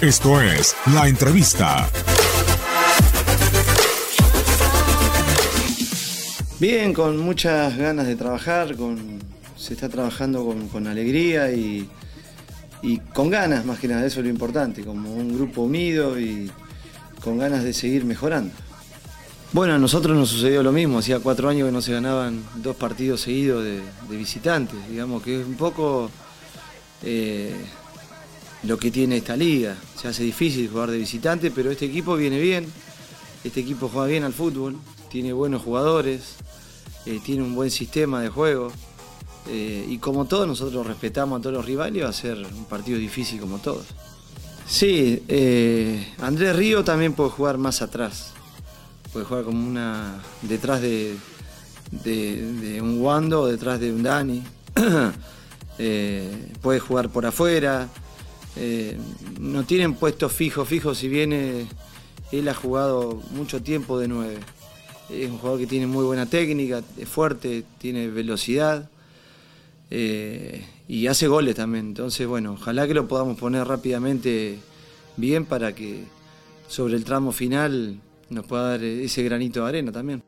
Esto es La Entrevista. Bien, con muchas ganas de trabajar, con, se está trabajando con, alegría y, y con ganas más que nada, eso es lo importante, como un grupo unido y con ganas de seguir mejorando. Bueno, a nosotros nos sucedió lo mismo, hacía cuatro años que no se ganaban dos partidos seguidos de, de visitantes, digamos que es un poco eh, lo que tiene esta liga. Se hace difícil jugar de visitante, pero este equipo viene bien, este equipo juega bien al fútbol, tiene buenos jugadores, eh, tiene un buen sistema de juego. eh, y como todos, nosotros respetamos a todos los rivales va a ser un partido difícil como todos. Sí, eh, Andrés Río también puede jugar más atrás. Puede jugar como una. detrás de, de, de un Wando detrás de un Dani. Puede jugar por afuera. Eh, no tienen puestos fijos, fijos, si viene. Él ha jugado mucho tiempo de 9. Es un jugador que tiene muy buena técnica, es fuerte, tiene velocidad eh, y hace goles también. Entonces, bueno, ojalá que lo podamos poner rápidamente bien para que sobre el tramo final nos pueda dar ese granito de arena también.